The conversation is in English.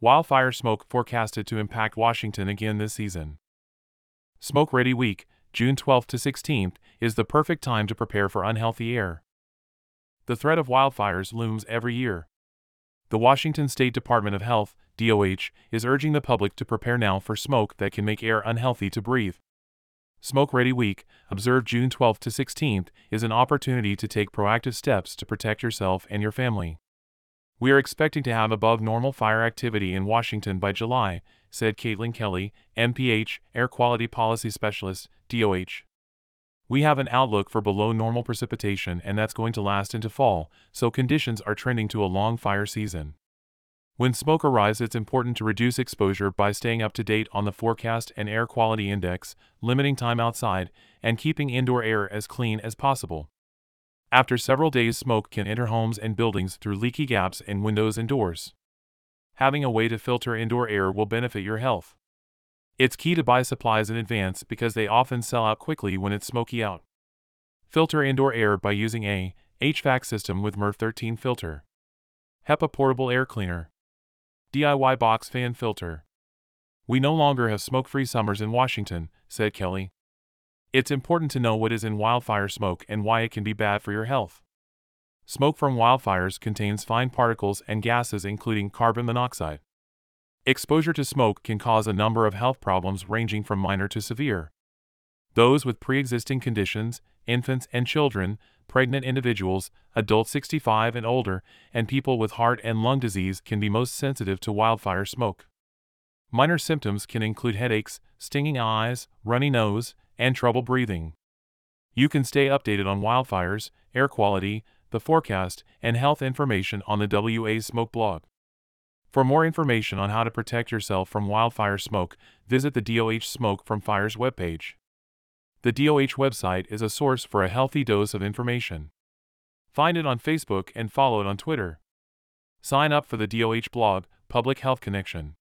Wildfire smoke forecasted to impact Washington again this season. Smoke Ready Week, June 12 to 16th, is the perfect time to prepare for unhealthy air. The threat of wildfires looms every year. The Washington State Department of Health, DOH, is urging the public to prepare now for smoke that can make air unhealthy to breathe. Smoke Ready Week, observed June 12 to 16th, is an opportunity to take proactive steps to protect yourself and your family. We are expecting to have above normal fire activity in Washington by July, said Kaitlyn Kelly, MPH, Air Quality Policy Specialist, DOH. We have an outlook for below normal precipitation and that's going to last into fall, so conditions are trending to a long fire season. When smoke arrives, it's important to reduce exposure by staying up to date on the forecast and air quality index, limiting time outside, and keeping indoor air as clean as possible. After several days, smoke can enter homes and buildings through leaky gaps in windows and doors. Having a way to filter indoor air will benefit your health. It's key to buy supplies in advance because they often sell out quickly when it's smoky out. Filter indoor air by using a HVAC system with MERV 13 filter. HEPA portable air cleaner. DIY box fan filter. We no longer have smoke free summers in Washington, said Kelly. It's important to know what is in wildfire smoke and why it can be bad for your health. Smoke from wildfires contains fine particles and gases including carbon monoxide. Exposure to smoke can cause a number of health problems ranging from minor to severe. Those with pre existing conditions, infants and children, pregnant individuals, adults 65 and older, and people with heart and lung disease can be most sensitive to wildfire smoke. Minor symptoms can include headaches, stinging eyes, runny nose, and trouble breathing. You can stay updated on wildfires, air quality, the forecast, and health information on the WA Smoke blog. For more information on how to protect yourself from wildfire smoke, visit the DOH Smoke from Fires webpage. The DOH website is a source for a healthy dose of information. Find it on Facebook and follow it on Twitter. Sign up for the DOH blog, Public Health Connection.